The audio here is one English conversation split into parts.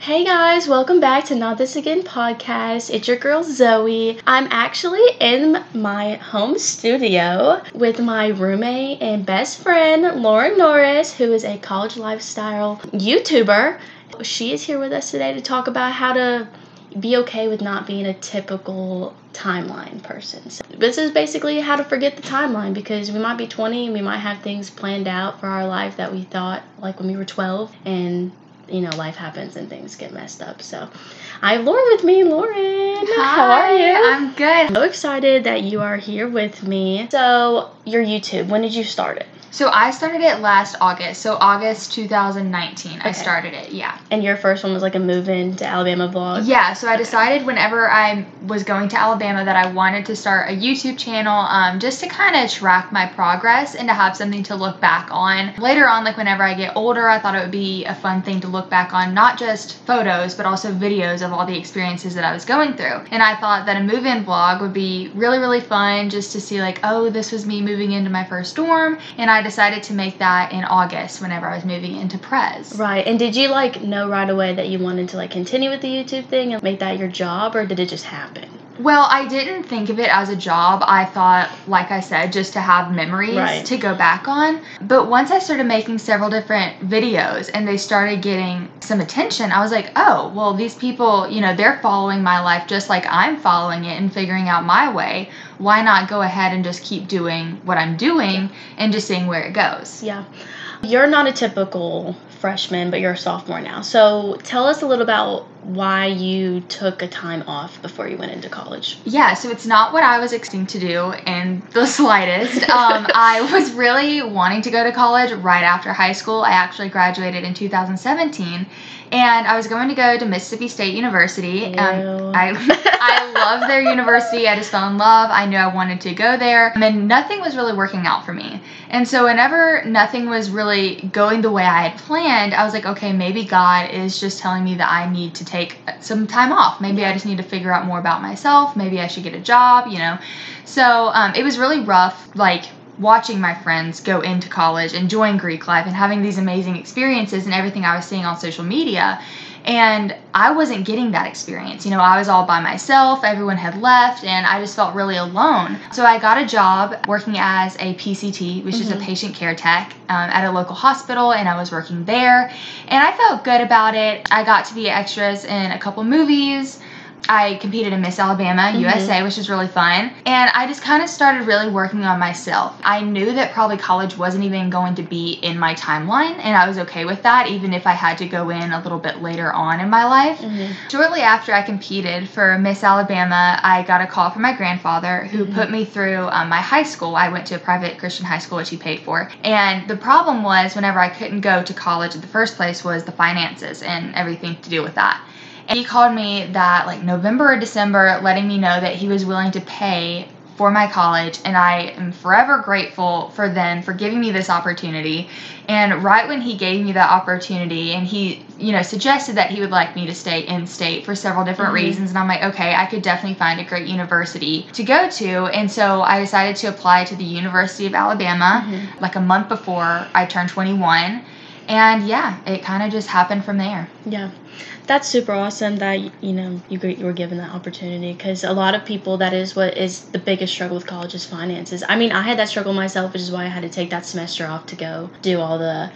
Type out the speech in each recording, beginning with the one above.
Hey guys, welcome back to Not This Again podcast. It's your girl Zoe. I'm actually in my home studio with my roommate and best friend Lauren Norris, who is a college lifestyle YouTuber. She is here with us today to talk about how to be okay with not being a typical timeline person. So this is basically how to forget the timeline because we might be 20 and we might have things planned out for our life that we thought like when we were 12 and you know, life happens and things get messed up. So I have Lauren with me. Lauren, Hi, how are you? I'm good. so excited that you are here with me. So, your YouTube, when did you start it? So I started it last August. So August 2019, I started it. Yeah. And your first one was like a move in to Alabama vlog. Yeah, so I decided whenever I was going to Alabama that I wanted to start a YouTube channel um, just to kind of track my progress and to have something to look back on. Later on, like whenever I get older, I thought it would be a fun thing to look back on, not just photos, but also videos of all the experiences that I was going through. And I thought that a move in vlog would be really, really fun just to see, like, oh, this was me moving into my first dorm. And I decided to make that in August whenever I was moving into Prez. Right. And did you like know right away that you wanted to like continue with the YouTube thing and make that your job or did it just happen? Well, I didn't think of it as a job. I thought, like I said, just to have memories Right. to go back on. But once I started making several different videos and they started getting some attention, I was like, oh, well, these people, you know, they're following my life just like I'm following it and figuring out my way. Why not go ahead and just keep doing what I'm doing and just seeing where it goes? Yeah. You're not a typical freshman, but you're a sophomore now. So tell us a little about why you took a time off before you went into college. Yeah, so it's not what I was expecting to do in the slightest. Um, I was really wanting to go to college right after high school. I actually graduated in 2017, and I was going to go to Mississippi State University. Um, I I love their university. I just fell in love. I knew I wanted to go there, and nothing was really working out for me. And so whenever nothing was really going the way I had planned, I was like, okay, maybe God is just telling me that I need to take some time off. Maybe I just need to figure out more about myself. Maybe I should get a job, you know. So um, it was really rough, like watching my friends go into college, enjoying Greek life, and having these amazing experiences and everything I was seeing on social media. And I wasn't getting that experience. You know, I was all by myself, everyone had left, and I just felt really alone. So I got a job working as a PCT, which is a patient care tech, um, at a local hospital, and I was working there. And I felt good about it. I got to be extras in a couple movies. I competed in Miss Alabama mm-hmm. USA, which was really fun. And I just kind of started really working on myself. I knew that probably college wasn't even going to be in my timeline, and I was okay with that, even if I had to go in a little bit later on in my life. Mm-hmm. Shortly after I competed for Miss Alabama, I got a call from my grandfather who mm-hmm. put me through um, my high school. I went to a private Christian high school, which he paid for. And the problem was, whenever I couldn't go to college in the first place, was the finances and everything to do with that. And he called me that like November or December, letting me know that he was willing to pay for my college, and I am forever grateful for them for giving me this opportunity. And right when he gave me that opportunity, and he, you know, suggested that he would like me to stay in state for several different mm-hmm. reasons, and I'm like, okay, I could definitely find a great university to go to. And so I decided to apply to the University of Alabama mm-hmm. like a month before I turned 21. And yeah, it kind of just happened from there. Yeah, that's super awesome that you know you, were given that opportunity because a lot of people that is what is the biggest struggle with college is finances. I mean, I had that struggle myself, which is why I had to take that semester off to go do all the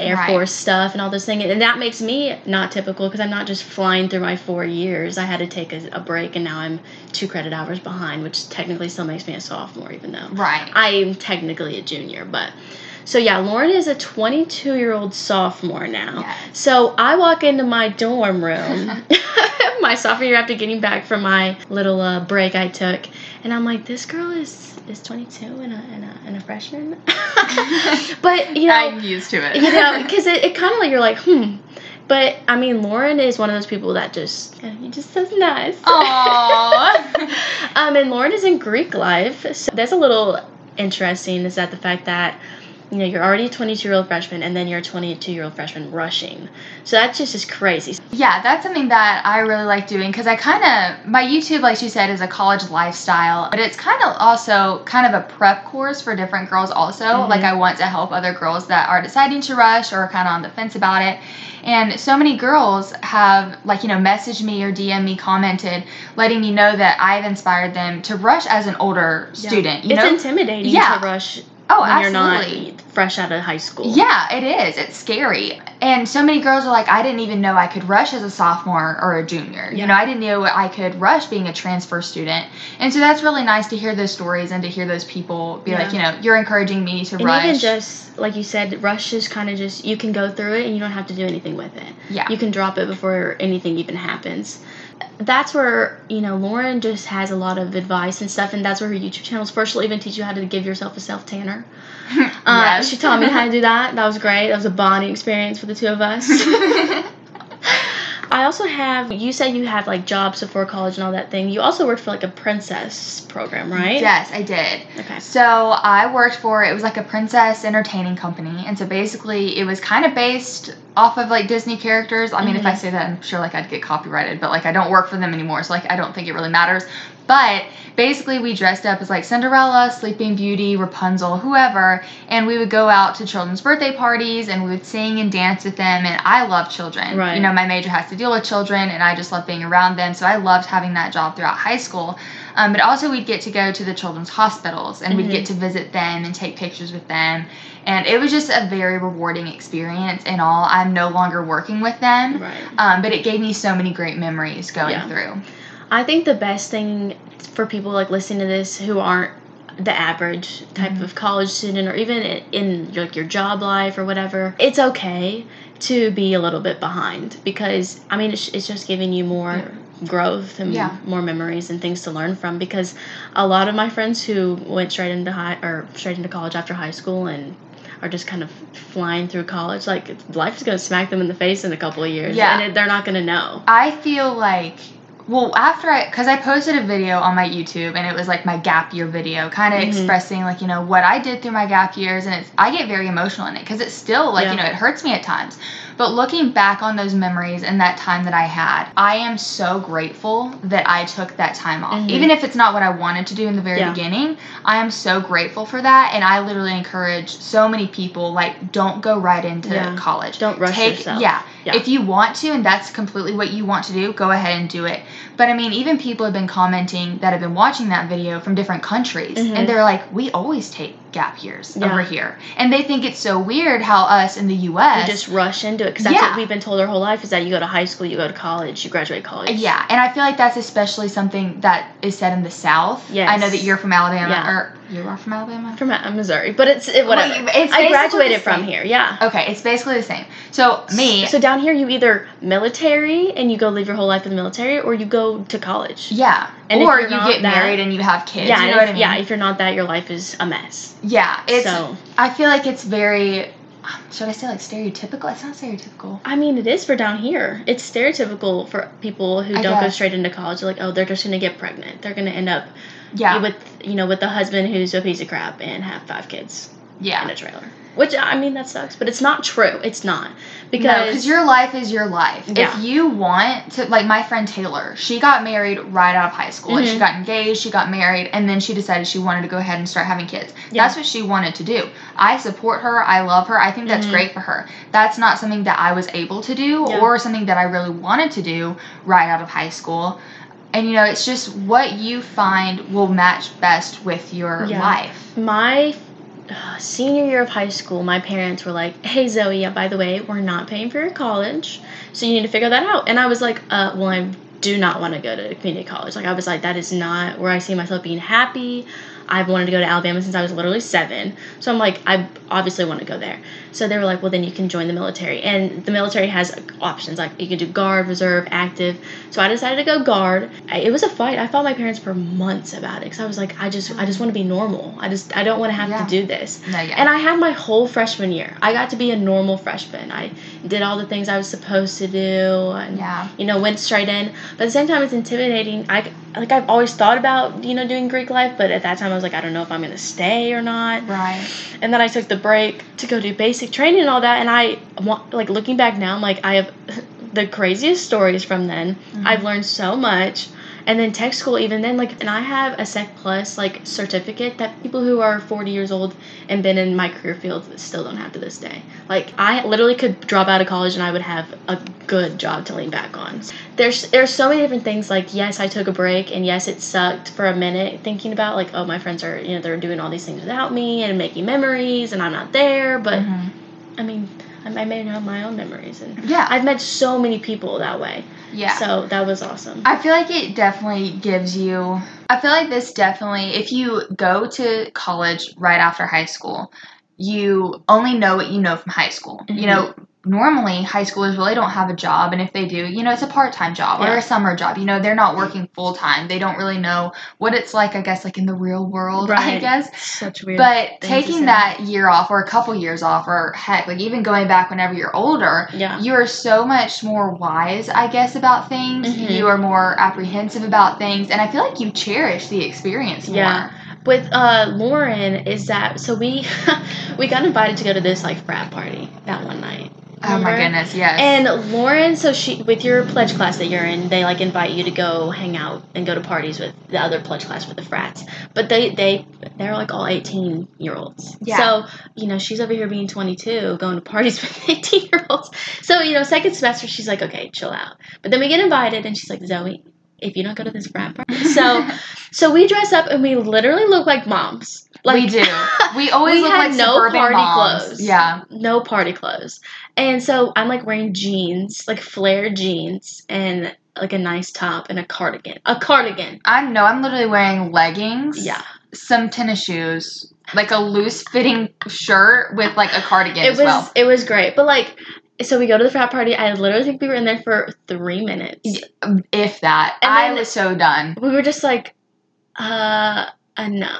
Air Right. Force stuff and all those things, and that makes me not typical because I'm not just flying through my four years. I had to take a, a break, and now I'm two credit hours behind, which technically still makes me a sophomore, even though Right. I'm technically a junior, but so yeah, Lauren is a 22 year old sophomore now. So I walk into my dorm room, my sophomore year after getting back from my little uh, break I took, and I'm like, this girl is is 22 and a and a, and a freshman. but you know, I'm used to it. you know, because it, it kind of like you're like, hmm. But I mean, Lauren is one of those people that just you just so nice. Aww. Um, and Lauren is in Greek life. So that's a little interesting is that the fact that, you know, you're already a 22 year old freshman and then you're a 22 year old freshman rushing. So that's just is crazy. Yeah, that's something that I really like doing because I kind of, my YouTube, like she said, is a college lifestyle, but it's kind of also kind of a prep course for different girls, also. Mhm. Like, I want to help other girls that are deciding to rush or kind of on the fence about it. And so many girls have, like, you know, messaged me or DM me, commented, letting me know that I've inspired them to rush as an older Yeah. student. You it's know? intimidating Yeah. to rush oh, when absolutely. you're not fresh out of high school. Yeah, it is. It's scary. And so many girls are like, I didn't even know I could rush as a sophomore or a junior. Yeah. You know, I didn't know I could rush being a transfer student. And so that's really nice to hear those stories and to hear those people be like, you know, you're encouraging me to And rush. even just like you said, rush is kind of just you can go through it and you don't have to do anything with it. yeah. You can drop it before anything even happens. That's where you know Lauren just has a lot of advice and stuff, and that's where her YouTube channels first she'll even teach you how to give yourself a self tanner. Uh, Yes. She taught me how to do that. That was great. That was a bonding experience for the two of us. I also have. You said you have like jobs before college and all that thing. You also worked for like a princess program, right? Yes, I did. Okay. So I worked for it was like a princess entertaining company, and so basically it was kind of based off of like Disney characters. I mean, if I Mhm. say that, I'm sure like I'd get copyrighted, but like I don't work for them anymore, so like I don't think it really matters. But basically, we dressed up as like Cinderella, Sleeping Beauty, Rapunzel, whoever, and we would go out to children's birthday parties and we would sing and dance with them. And I love children. Right. You know, my major has to deal with children, and I just love being around them. So I loved having that job throughout high school. Um, but also, we'd get to go to the children's hospitals and we'd Mhm. get to visit them and take pictures with them. And it was just a very rewarding experience. and all, I'm no longer working with them, Right. um, but it gave me so many great memories going Yeah. through. I think the best thing for people like listening to this who aren't the average type Mhm. of college student or even in, in like your job life or whatever, it's okay to be a little bit behind because I mean it's, it's just giving you more growth and Yeah. more memories and things to learn from because a lot of my friends who went straight into high or straight into college after high school and are just kind of flying through college like life is going to smack them in the face in a couple of years Yeah. and it, they're not going to know I feel like well after I because I posted a video on my YouTube and it was like my gap year video, kind of Mhm. expressing like you know what I did through my gap years, and it's I get very emotional in it because it's still like Yeah. you know it hurts me at times. But looking back on those memories and that time that I had, I am so grateful that I took that time off. Mhm. Even if it's not what I wanted to do in the very Yeah. beginning, I am so grateful for that. And I literally encourage so many people like don't go right into Yeah. college. Don't rush Take yourself. yeah. Yeah. If you want to and that's completely what you want to do, go ahead and do it. But I mean, even people have been commenting that have been watching that video from different countries Mhm. and they're like, "We always take gap years Yeah. over here." And they think it's so weird how us in the US you just rush into it because that's Yeah. what we've been told our whole life is that you go to high school, you go to college, you graduate college. Yeah, and I feel like that's especially something that is said in the South. Yes. I know that you're from Alabama, Yeah. or you are from Alabama. From uh, Missouri, but it's it, whatever. Well, it's I graduated from here. Yeah. Okay, it's basically the same. So me, So down here, you either military and you go live your whole life in the military, or you go to college. yeah, And or you get that- married and you have kids. yeah, you know if, I mean? yeah. If you're not that, your life is a mess. Yeah, it's. so I feel like it's very. Should I say like stereotypical? It's not stereotypical. I mean, it is for down here. It's stereotypical for people who I don't go straight into college. Like, oh, they're just gonna get pregnant. They're gonna end up Yeah, with you know with the husband who's a piece of crap and have five kids Yeah. in a trailer. Which I mean, that sucks, but it's not true. It's not Because because because your life is your life. Yeah. If you want to, like my friend Taylor, she got married right out of high school. Like she Mhm. got engaged, she got married, and then she decided she wanted to go ahead and start having kids. Yeah. That's what she wanted to do. I support her. I love her. I think that's Mhm. great for her. That's not something that I was able to do, Yeah. or something that I really wanted to do right out of high school. And you know, it's just what you find will match best with your Yeah. life. my senior year of high school, my parents were like, "Hey Zoe, yeah, by the way, we're not paying for your college, so you need to figure that out." And I was like, "Uh, well, I do not want to go to community college. Like, I was like, that is not where I see myself being happy. I've wanted to go to Alabama since I was literally seven, so I'm like, I obviously want to go there." So they were like, "Well, then you can join the military, and the military has options like you can do guard, reserve, active." So I decided to go guard. It was a fight. I fought my parents for months about it because I was like, I just, I just want to be normal. I just, I don't want to have Yeah. to do this. No, yeah. And I had my whole freshman year. I got to be a normal freshman. I did all the things I was supposed to do, and yeah. you know, went straight in. But at the same time, it's intimidating. I, like I've always thought about you know doing Greek life, but at that time I was like I don't know if I'm gonna stay or not. Right. And then I took the break to go do basic training and all that, and I want like looking back now, I'm like I have the craziest stories from then. Mhm. I've learned so much. And then tech school, even then, like, and I have a Sec Plus like certificate that people who are 40 years old and been in my career field still don't have to this day. Like, I literally could drop out of college and I would have a good job to lean back on. There's there's so many different things. Like, yes, I took a break, and yes, it sucked for a minute thinking about like, oh, my friends are you know they're doing all these things without me and making memories, and I'm not there. But Mhm. I mean, I, I made my own memories, and Yeah. I've met so many people that way. Yeah. So that was awesome. I feel like it definitely gives you. I feel like this definitely, if you go to college right after high school, you only know what you know from high school. Mhm. You know, normally high schoolers really don't have a job, and if they do, you know, it's a part time job or a summer job. You know, they're not working full time. They don't really know what it's like, I guess, like in the real world, I Right. guess. Such weird. But taking that year off, or a couple years off, or heck, like even going back whenever you're older, yeah. you are so much more wise, I guess, about things. Mhm. You are more apprehensive about things, and I feel like you cherish the experience more. Yeah. With uh Lauren is that so we we got invited to go to this like frat party that one night. Oh my goodness, yes. And Lauren, so she with your pledge class that you're in, they like invite you to go hang out and go to parties with the other pledge class with the frats. But they they they're like all 18 year olds. Yeah. So you know she's over here being 22, going to parties with 18 year olds. So you know second semester she's like okay chill out. But then we get invited and she's like Zoe, if you don't go to this frat party, so so we dress up and we literally look like moms. Like we do. We always we look had like no party moms. clothes. Yeah. no party clothes. And so I'm like wearing jeans, like flare jeans, and like a nice top and a cardigan. A cardigan. I know. I'm literally wearing leggings. Yeah. Some tennis shoes, like a loose fitting shirt with like a cardigan It as was well. it was great. But like so we go to the frat party. I literally think we were in there for three minutes. If that, And I was so done. We were just like, uh, uh no.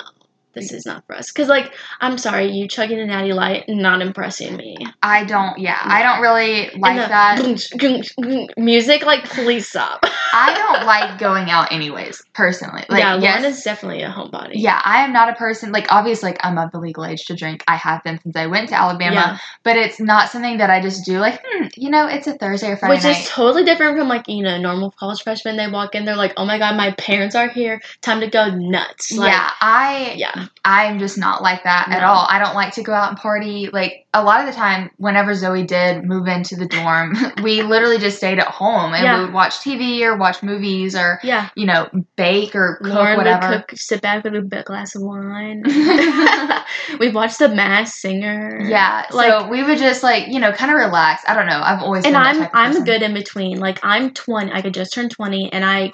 This is not for us. Cause like, I'm sorry, you chugging a natty light, not impressing me. I don't. Yeah, I don't really like the that. music. Like, please stop. I don't like going out anyways, personally. Like, yeah, yes, Lauren is definitely a homebody. Yeah, I am not a person like obviously like I'm of the legal age to drink. I have been since I went to Alabama, Yeah. but it's not something that I just do like, hmm, you know, it's a Thursday or Friday Which night. is totally different from like, you know, normal college freshmen. They walk in, they're like, oh my god, my parents are here. Time to go nuts. Like, yeah, I Yeah. I'm just not like that at all. I don't like to go out and party. Like a lot of the time, whenever Zoe did move into the dorm, we literally just stayed at home and Yeah. we would watch TV or watch movies or Yeah. you know bake or cook Lauren whatever. would cook, sit back with a glass of wine. we watched The Masked Singer. Yeah, Like- so we would just like you know kind of relax. I don't know. I've always and been I'm I'm person. good in between. Like I'm 20. I could just turn 20, and I,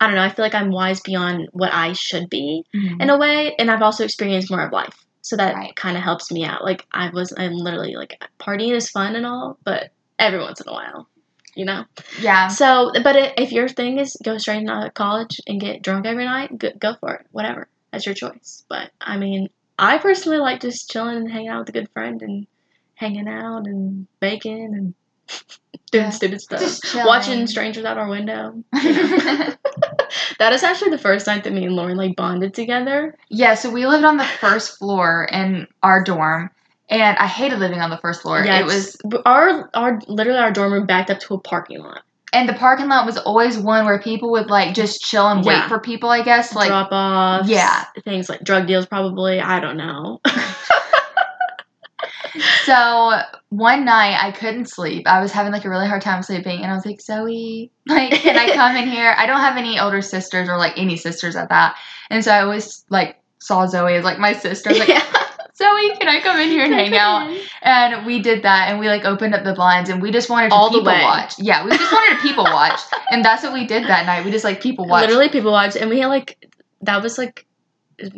I don't know. I feel like I'm wise beyond what I should be Mhm. in a way, and I've also experienced more of life, so that Right. kind of helps me out. Like I was, I'm literally like partying is fun and all, but every once in a while, you know. yeah, So, but i- if your thing is go straight into college and get drunk every night, go, go for it. Whatever, that's your choice. But I mean, I personally like just chilling and hanging out with a good friend and hanging out and baking and doing Yeah. stupid stuff. Watching strangers out our window. that is actually the first night that me and Lauren like bonded together. yeah, so we lived on the first floor in our dorm, and I hated living on the first floor. Yeah, it was, our our literally our dorm room backed up to a parking lot. and the parking lot was always one where people would like just chill and Yeah. wait for people. I guess like Drop offs. yeah. Things like drug deals, probably. I don't know. So one night I couldn't sleep. I was having like a really hard time sleeping, and I was like, Zoe, like, can I come in here? I don't have any older sisters or like any sisters at that, and so I always like saw Zoe as like my sister. I was like, yeah. Zoe, can I come in here and hang out? And we did that, and we like opened up the blinds, and we just wanted to All people watch. Yeah, we just wanted to people watch, and that's what we did that night. We just like people watched. Literally, people watched, and we had like that was like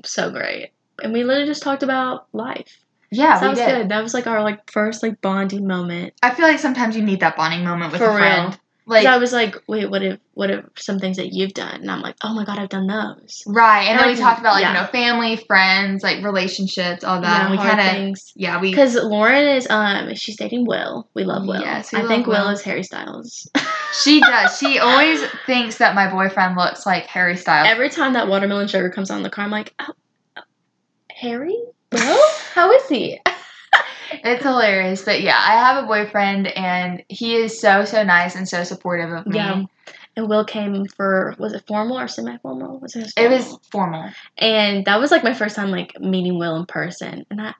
so great, and we literally just talked about life. Yeah, so that we was did. good. That was like our like first like bonding moment I feel like sometimes you need that bonding moment with for a friend. real. Like, I was like, wait, what if what if some things that you've done? And I'm like, oh my god, I've done those. right. And, And, then like, we talked about like yeah. you know family, friends, like relationships, all that. yeah, we kind of things. yeah we Because Lauren is um she's dating Will. We love Will. Yes, we I think Will Will. is Harry Styles. she does. She always thinks that my boyfriend looks like Harry Styles. Every time that watermelon sugar comes on the car, I'm like, oh, oh, Harry, Will, how is he? It's hilarious, but yeah, I have a boyfriend and he is so so nice and so supportive of me. Yeah. And Will came for was it formal or semi-formal? Was it? his It was formal. and that was like my first time like meeting Will in person, and I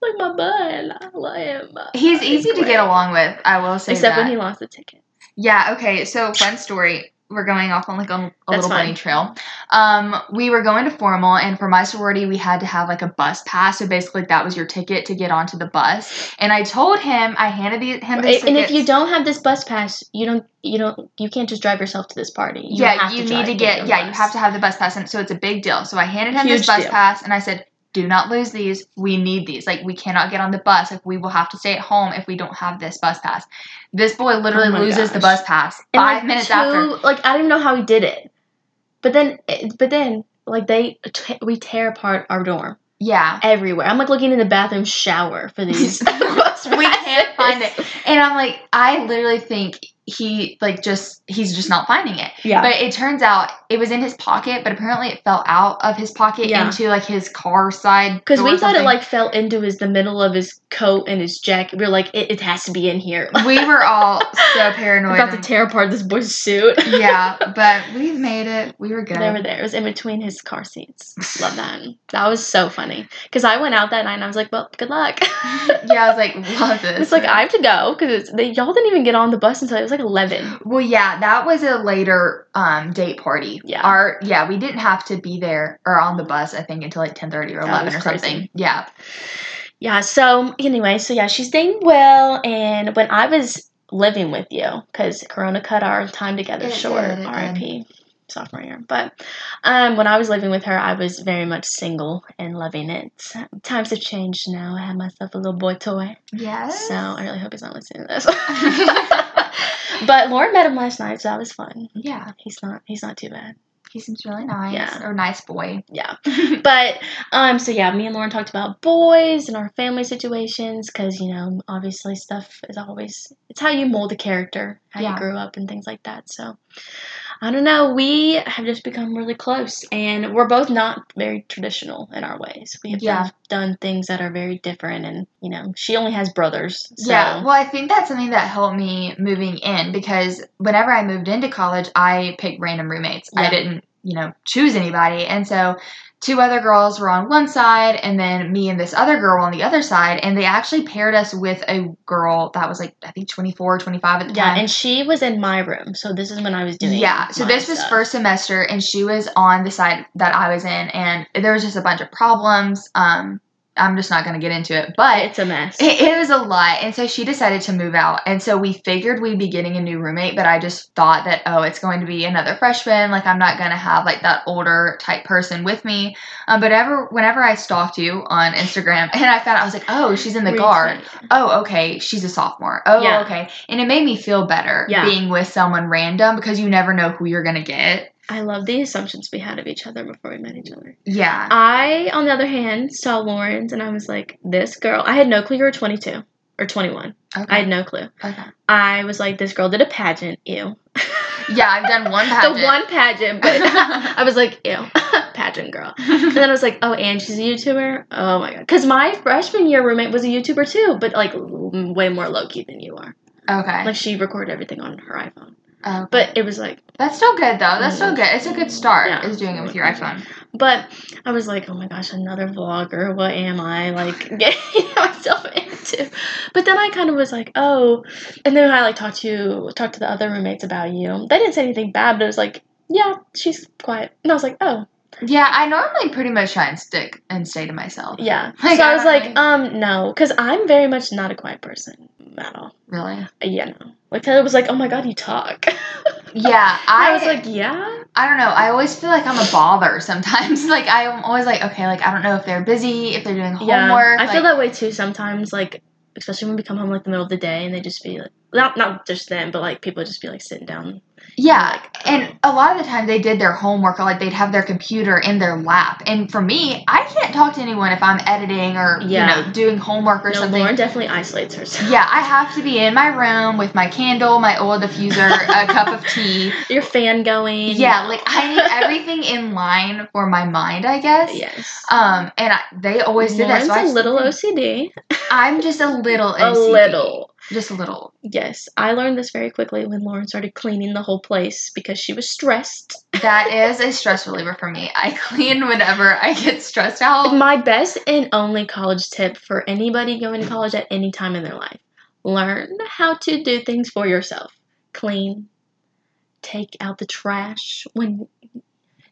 like my bud. I love him. He's easy to get along with. I will say except that. when he lost the ticket. Yeah, okay. So fun story. We're going off on like a, a little fine. bunny trail. Um, we were going to formal, and for my sorority, we had to have like a bus pass. So basically, that was your ticket to get onto the bus. And I told him, I handed the, him the and if you don't have this bus pass, you don't you don't you can't just drive yourself to this party. You yeah, have you to need to get your yeah, you have to have the bus pass, and so it's a big deal. So I handed him Huge this bus deal. pass, and I said, "Do not lose these. We need these. Like we cannot get on the bus. Like we will have to stay at home if we don't have this bus pass." This boy literally Oh my loses the bus pass And, five like, minutes two- after. Like I don't even know how he did it, but then eh, but then like they t- we tear apart our dorm Yeah. everywhere. I'm like looking in the bathroom shower for these. we can't find it. And I'm like, I literally think he like just he's just not finding it. Yeah. But it turns out it was in his pocket, but apparently it fell out of his pocket Yeah. into like his car side. Because we thought it like fell into his the middle of his coat and his jacket. We were like, it, it has to be in here. we were all so paranoid. about to tear apart this boy's suit. yeah, but we've made it. We were good. They were there. It was in between his car seats. Love that. That was so funny. Because I went out that night and I was like, well, good luck. yeah, I was like, love this. it's like, I have to go. Because they y'all didn't even get on the bus until it was like 11. Well, yeah, that was a later um, date party. Yeah. Our yeah, we didn't have to be there or on the bus. I think until like ten thirty or That eleven or crazy. something. Yeah. Yeah, so anyway, so yeah, she's dating Will And when I was living with you, because Corona cut our time together It short, RIP, sophomore year. But um, when I was living with her, I was very much single and loving it. Times have changed now. I have myself a little boy toy. Yes. So I really hope he's not listening to this. but Lauren met him last night, so that was fun. yeah, He's not he's not too bad. he seems really nice. Yeah. Or nice boy. Yeah. But um so yeah, me and Lauren talked about boys and our family situations cuz you know, obviously stuff is always it's how you mold a character, how Yeah. you grew up and things like that. So I don't know, we have just become really close and we're both not very traditional in our ways. We have Yeah. both done things that are very different and you know, she only has brothers. So Yeah, well, I think that's something that helped me moving in because whenever I moved into college, I picked random roommates. I didn't, you know, choose anybody. And so two other girls were on one side, and then me and this other girl were on the other side. And they actually paired us with a girl that was like, I think 24 or 25 at the Yeah, time. and she was in my room, so this is when I was doing. Yeah, so this was first semester, and she was on the side that I was in, and there was just a bunch of problems. Um, I'm just not going to get into it, but It's a mess. it, it was a lot. And so she decided to move out. And so we figured we'd be getting a new roommate, but I just thought that, oh, it's going to be another freshman. Like, I'm not going to have like that older type person with me. Um, but ever, whenever I stalked you on Instagram and I found out, I was like, oh, she's in the guard. Oh, okay. She's a sophomore. Oh, Yeah. okay. And it made me feel better Yeah. being with someone random because you never know who you're going to get. I love the assumptions we had of each other before we met each other. Yeah. I, on the other hand, saw Lauren's and I was like, this girl. I had no clue you were 22 or 21. I had no clue. okay. I was like, this girl did a pageant. Ew. Yeah, I've done one pageant. the one pageant, but I was like, ew, pageant girl. And then I was like, oh, and she's a YouTuber? Oh my God. Because my freshman year roommate was a YouTuber too, but like way more low key than you are. okay. Like she recorded everything on her iPhone. Okay. But it was like, That's still good though. That's still good. It's a good start. Yeah. Is doing it with your iPhone. But I was like, oh my gosh, another vlogger. What am I like getting myself into? But then I kind of was like, oh, and then I like talked to talked to the other roommates about you. They didn't say anything bad, but it was like, yeah, she's quiet. And I was like, oh, Yeah, I normally pretty much try and stick and stay to myself. yeah. Like, so I I was like, really- um, no, because I'm very much not a quiet person at all. Really? Yeah, no. Like Taylor was like, oh my god, you talk. Yeah, I, I, was like, yeah. I don't know. I always feel like I'm a bother sometimes. like I'm always like, okay, like I don't know if they're busy, if they're doing Yeah, homework. I feel that way too sometimes. Like, especially when we come home like the middle of the day and they just be like, not not just them, but like people just be like sitting down. Yeah, and a lot of the time they did their homework or like they'd have their computer in their lap. And for me, I can't talk to anyone if I'm editing or Yeah. you know doing homework or No, something. Lauren definitely isolates herself. Yeah, I have to be in my room with my candle, my oil diffuser, a cup of tea. Your fan going. Yeah, like I need everything in line for my mind, I guess. Yes. Um, and I, they always did that. Lauren's So I a little OCD. I'm just a little A little. Just a little. Yes, I learned this very quickly when Lauren started cleaning the whole place because she was stressed. That is a stress reliever for me. I clean whenever I get stressed out. My best and only college tip for anybody going to college at any time in their life learn how to do things for yourself. Clean, take out the trash, when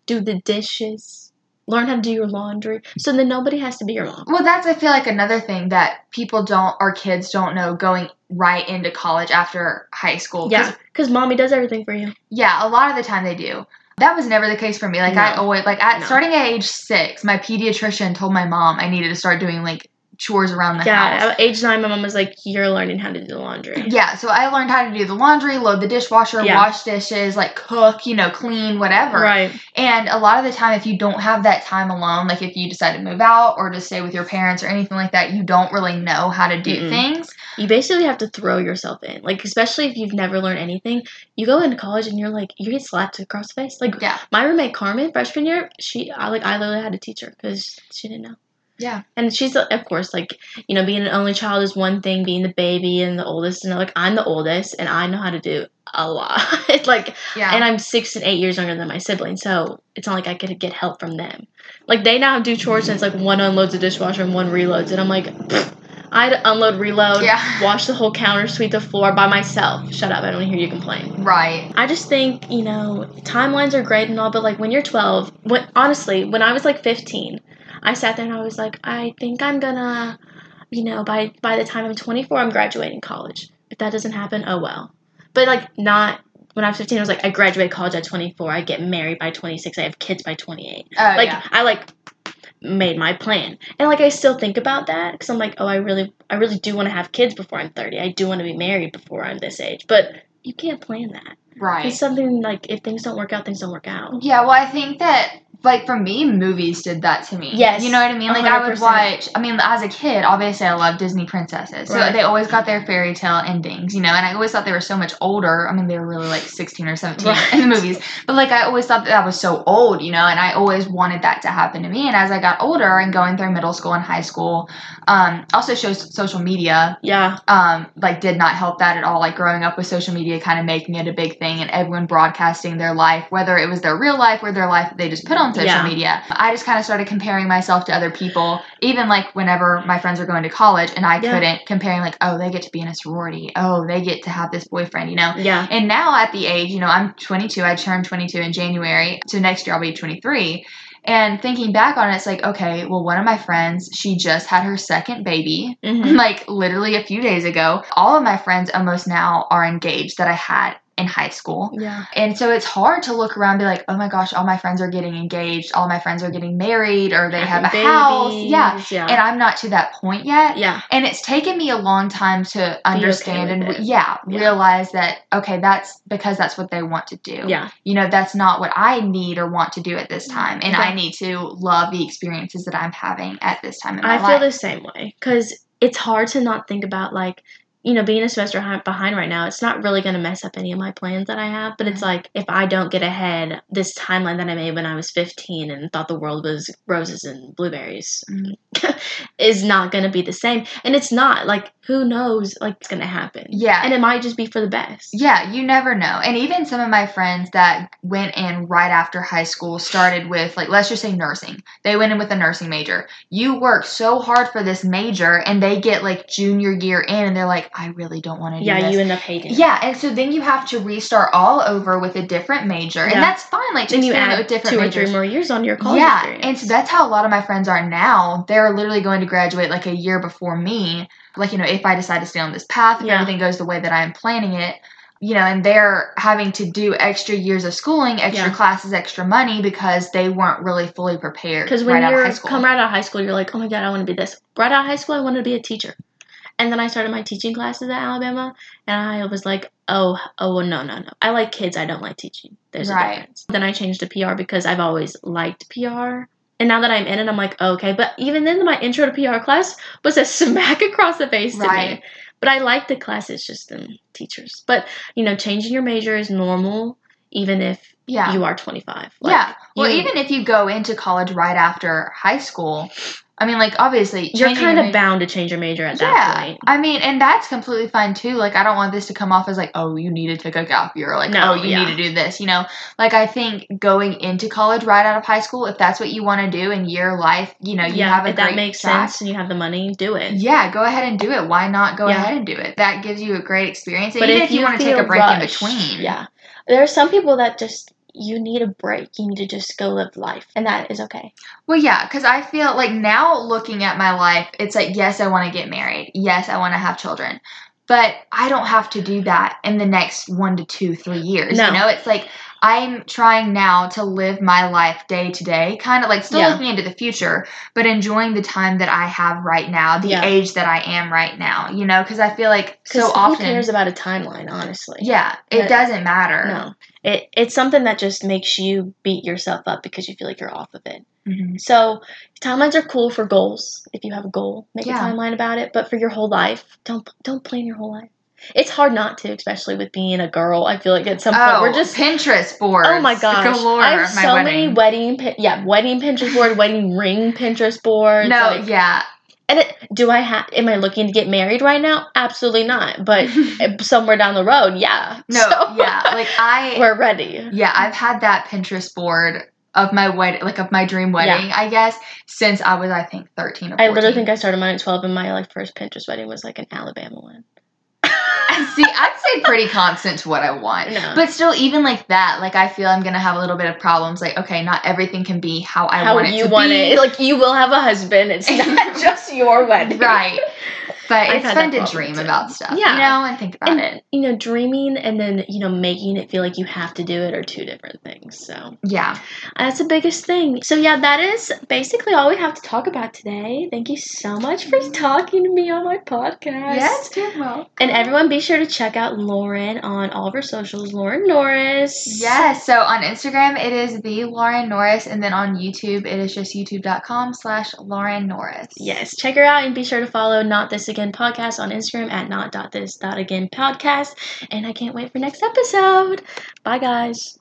do the dishes, learn how to do your laundry so then nobody has to be your mom. Well, that's I feel like another thing that people don't or kids don't know going right into college after high school. Yeah, because mommy does everything for you. yeah, a lot of the time they do. That was never the case for me. Like I always like at No. starting at age six, my pediatrician told my mom I needed to start doing like chores around the house. Yeah, age nine, my mom was like, "You're learning how to do the laundry." Yeah, so I learned how to do the laundry, load the dishwasher, Yeah. wash dishes, like cook, you know, clean, whatever. Right. And a lot of the time, if you don't have that time alone, like if you decide to move out or to stay with your parents or anything like that, you don't really know how to do Mm-mm. things. You basically have to throw yourself in. Like, especially if you've never learned anything, you go into college and you're like, you get slapped across the face. Like, Yeah. my roommate Carmen, freshman year, she, I like, I literally had to teach her because she didn't know. Yeah. And she's, of course, like, you know, being an only child is one thing, being the baby and the oldest, and like, I'm the oldest, and I know how to do a lot. it's like, Yeah. and I'm six and eight years younger than my siblings, so it's not like I could get help from them. Like they now do chores and it's like one unloads the dishwasher and one reloads, and I'm like, pfft, I had to unload, reload, Yeah. wash the whole counter, sweep the floor by myself. Shut up! I don't hear you complain. right. I just think you know timelines are great and all, but like when you're 12, when honestly, when I was like 15, I sat there and I was like, I think I'm gonna, you know, by by the time I'm 24, I'm graduating college. If that doesn't happen, oh well. But like not when I was 15, I was like, I graduate college at 24. I get married by 26. I have kids by 28. Oh, like yeah. I like made my plan, and like I still think about that because I'm like, oh, I really, I really do want to have kids before I'm 30. I do want to be married before I'm this age, but you can't plan that. Right. It's something like if things don't work out, things don't work out. Yeah, well, I think that like for me, movies did that to me. Yes, you know what I mean. Like I would watch. I mean, as a kid, obviously, I loved Disney princesses, so Right. they always got their fairy tale endings, you know. And I always thought they were so much older. I mean, they were really like sixteen or seventeen Right. in the movies, but like I always thought that, that was so old, you know. And I always wanted that to happen to me. And as I got older and going through middle school and high school, um, also shows social media Yeah, um, like did not help that at all. Like growing up with social media, kind of making it a big thing, and everyone broadcasting their life, whether it was their real life or their life that they just put on social Yeah. media. I just kind of started comparing myself to other people, even like whenever my friends were going to college, and I Yeah. couldn't comparing like, oh, they get to be in a sorority, oh, they get to have this boyfriend, you know. yeah, And now at the age, you know, I'm 22. I turned 22 in January. So next year I'll be 23. And thinking back on it, it's like, okay, well, one of my friends, she just had her second baby hmm like literally a few days ago. All of my friends almost now are engaged that I had in high school. yeah, And so it's hard to look around and be like, oh my gosh, all my friends are getting engaged, all my friends are getting married, or they have a Having house. Yeah. yeah, And I'm not to that point yet. yeah, And it's taken me a long time to understand with and yeah, Yeah. realize that okay, that's because that's what they want to do. yeah, You know, that's not what I need or want to do at this time. And I need to love the experiences that I'm having at this time in my I life. feel the same way because it's hard to not think about like you know being a semester behind right now. It's not really going to mess up any of my plans that I have, but it's like if I don't get ahead, this timeline that I made when I was 15 and thought the world was roses and blueberries Mhm. is not going to be the same, and it's not. Like who knows? Like it's going to happen. Yeah. and it might just be for the best. Yeah, you never know. And even some of my friends that went in right after high school started with, like, let's just say nursing. They went in with a nursing major. You work so hard for this major, and they get like junior year in, and they're like, I really don't want to do Yeah, this. you end up hating. yeah, and so then you have to restart all over with a different major, and that's fine. Like, to Then you add with different two or majors. three more years on your college yeah, experience. and so that's how a lot of my friends are now. They're literally going to graduate like a year before me. Like, you know, if I decide to stay on this path, if Yeah. everything goes the way that I am planning it, you know, and they're having to do extra years of schooling, extra Yeah. classes, extra money because they weren't really fully prepared Because when right school. come right out of high school, you're like, oh my god, I want to be this. Right out of high school, I wanted to be a teacher. And then I started my teaching classes at Alabama, and I was like, oh, oh, no, no, no. I like kids. I don't like teaching. There's Right. a difference. Then I changed to PR because I've always liked PR. And now that I'm in it, I'm like, okay. But even then, my intro to PR class was a smack across the face to me. But I like the class. It's just the teachers. But you know, changing your major is normal, even if Yeah. you are 25. Like, yeah. Well, you- even if you go into college right after high school, I mean, like obviously you're kind of bound to change your major at that yeah, point. I mean, and that's completely fine too. Like, I don't want this to come off as like, oh, you need to take a gap year, or like, No, oh, you yeah. need to do this. You know, like I think going into college right out of high school, if that's what you want to do in your life, you know, you yeah, have a if that makes track, sense and you have the money, do it. Yeah, go ahead and do it. Why not go Yeah. ahead and do it? That gives you a great experience. But even if if, you, want to take a break in between. Yeah. There are some people that just you need a break. You need to just go live life, and that is okay. Well, yeah, because I feel like now looking at my life, it's like, yes, I want to get married. Yes, I want to have children. But I don't have to do that in the next one to two, three years. No. You know, it's like I'm trying now to live my life day to day, kind of like still Yeah. looking into the future, but enjoying the time that I have right now, the Yeah. age that I am right now, you know, because I feel like so often. who cares about a timeline? Honestly, yeah, it But- doesn't matter. No, it it's something that just makes you beat yourself up because you feel like you're off of it. Mhm. So timelines are cool for goals. If you have a goal, make Yeah. a timeline about it. But for your whole life, don't don't plan your whole life. It's hard not to, especially with being a girl. I feel like at some point Oh, we're just Pinterest boards. Oh my gosh! galore I have so wedding. many wedding, pin- yeah, wedding Pinterest board, wedding ring Pinterest board. No, like, yeah, and it, do I have? Am I looking to get married right now? Absolutely not. But somewhere down the road, yeah. no, So, yeah. Like I, we're ready. yeah, I've had that Pinterest board of my wedding, like of my dream wedding, I guess, since I was, I think, thirteen or. 14. I literally think I started mine at twelve, and my like first Pinterest wedding was like an Alabama one. See, I'd say pretty constant to what I want. No. But still, even like that, like I feel I'm gonna have a little bit of problems. Like, okay, not everything can be how I How want it you to want be. it? Like you will have a husband. It's not just your wedding, right. But I've it's fun to dream too. about stuff, Yeah. you know, and think about And it. you know, dreaming and then you know making it feel like you have to do it are two different things. So Yeah. Uh, that's the biggest thing. So yeah, that is basically all we have to talk about today. Thank you so much for mm-hmm. talking to me on my podcast. Yes, you're welcome. And everyone, be sure to check out Lauren on all of her socials. Lauren Norris. Yes, so on Instagram it is the Lauren Norris, and then on YouTube it is just youtube.com slash Lauren Norris. Yes, check her out and be sure to follow Not This Again podcast on Instagram at not.this.again podcast. And I can't wait for next episode. Bye, guys.